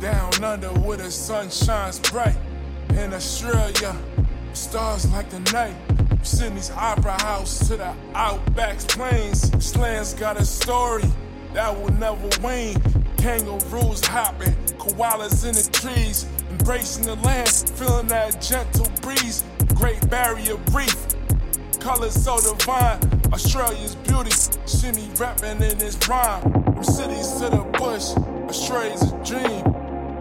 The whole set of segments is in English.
down under where the sun shines bright. In Australia, stars like the night. Sydney's Opera House to the Outback's plains. Slans got a story that will never wane. Kangaroos hopping, koalas in the trees, embracing the land, feeling that gentle breeze. Great Barrier Reef, colors so divine. Australia's beauty, Sydney rapping in his rhyme. From cities to the bush, Australia's a dream.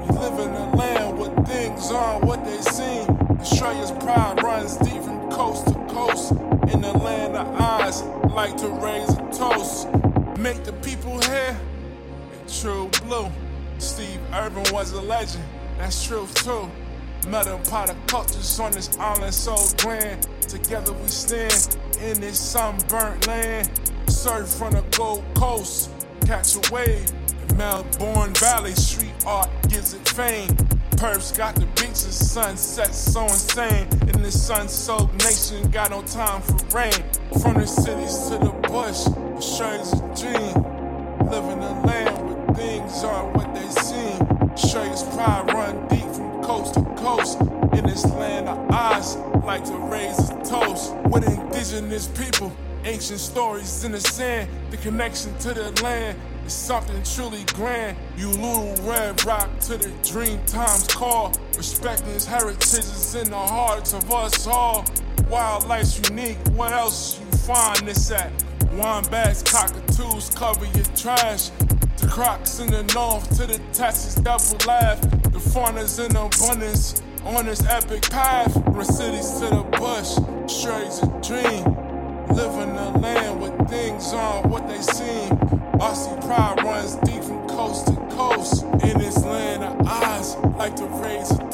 We live in a land where things aren't what they seem. Australia's pride runs deep from coast to coast. In the land of eyes, like to raise a toast. Make the people here a true blue. Steve Irwin was a legend, that's truth too. Melting pot of cultures on this island so grand. Together we stand in this sunburnt land. Surf from the Gold Coast, catch a wave. Melbourne Valley, street art gives it fame. Perth's got the beaches, sunset so insane. In this sun-soaked nation, got no time for rain. From the cities to the bush, a dream. Living in a land where things aren't what they seem. Australia's pride run deep from coast to coast. In this land of eyes, like to raise a toast. With indigenous people, ancient stories in the sand. The connection to the land is something truly grand. Uluru red rock to the dream times call. Respecting his heritage is in the hearts of us all. Wildlife's unique, what else you find this at? Wombats, cockatoos cover your trash. The crocs in the north to the Texas double laugh. The fauna's in abundance on this epic path. From cities to the bush, Australia's a dream. Live in a land where things aren't what they seem. Aussie pride runs deep from coast to coast. In this land of eyes, like to raise.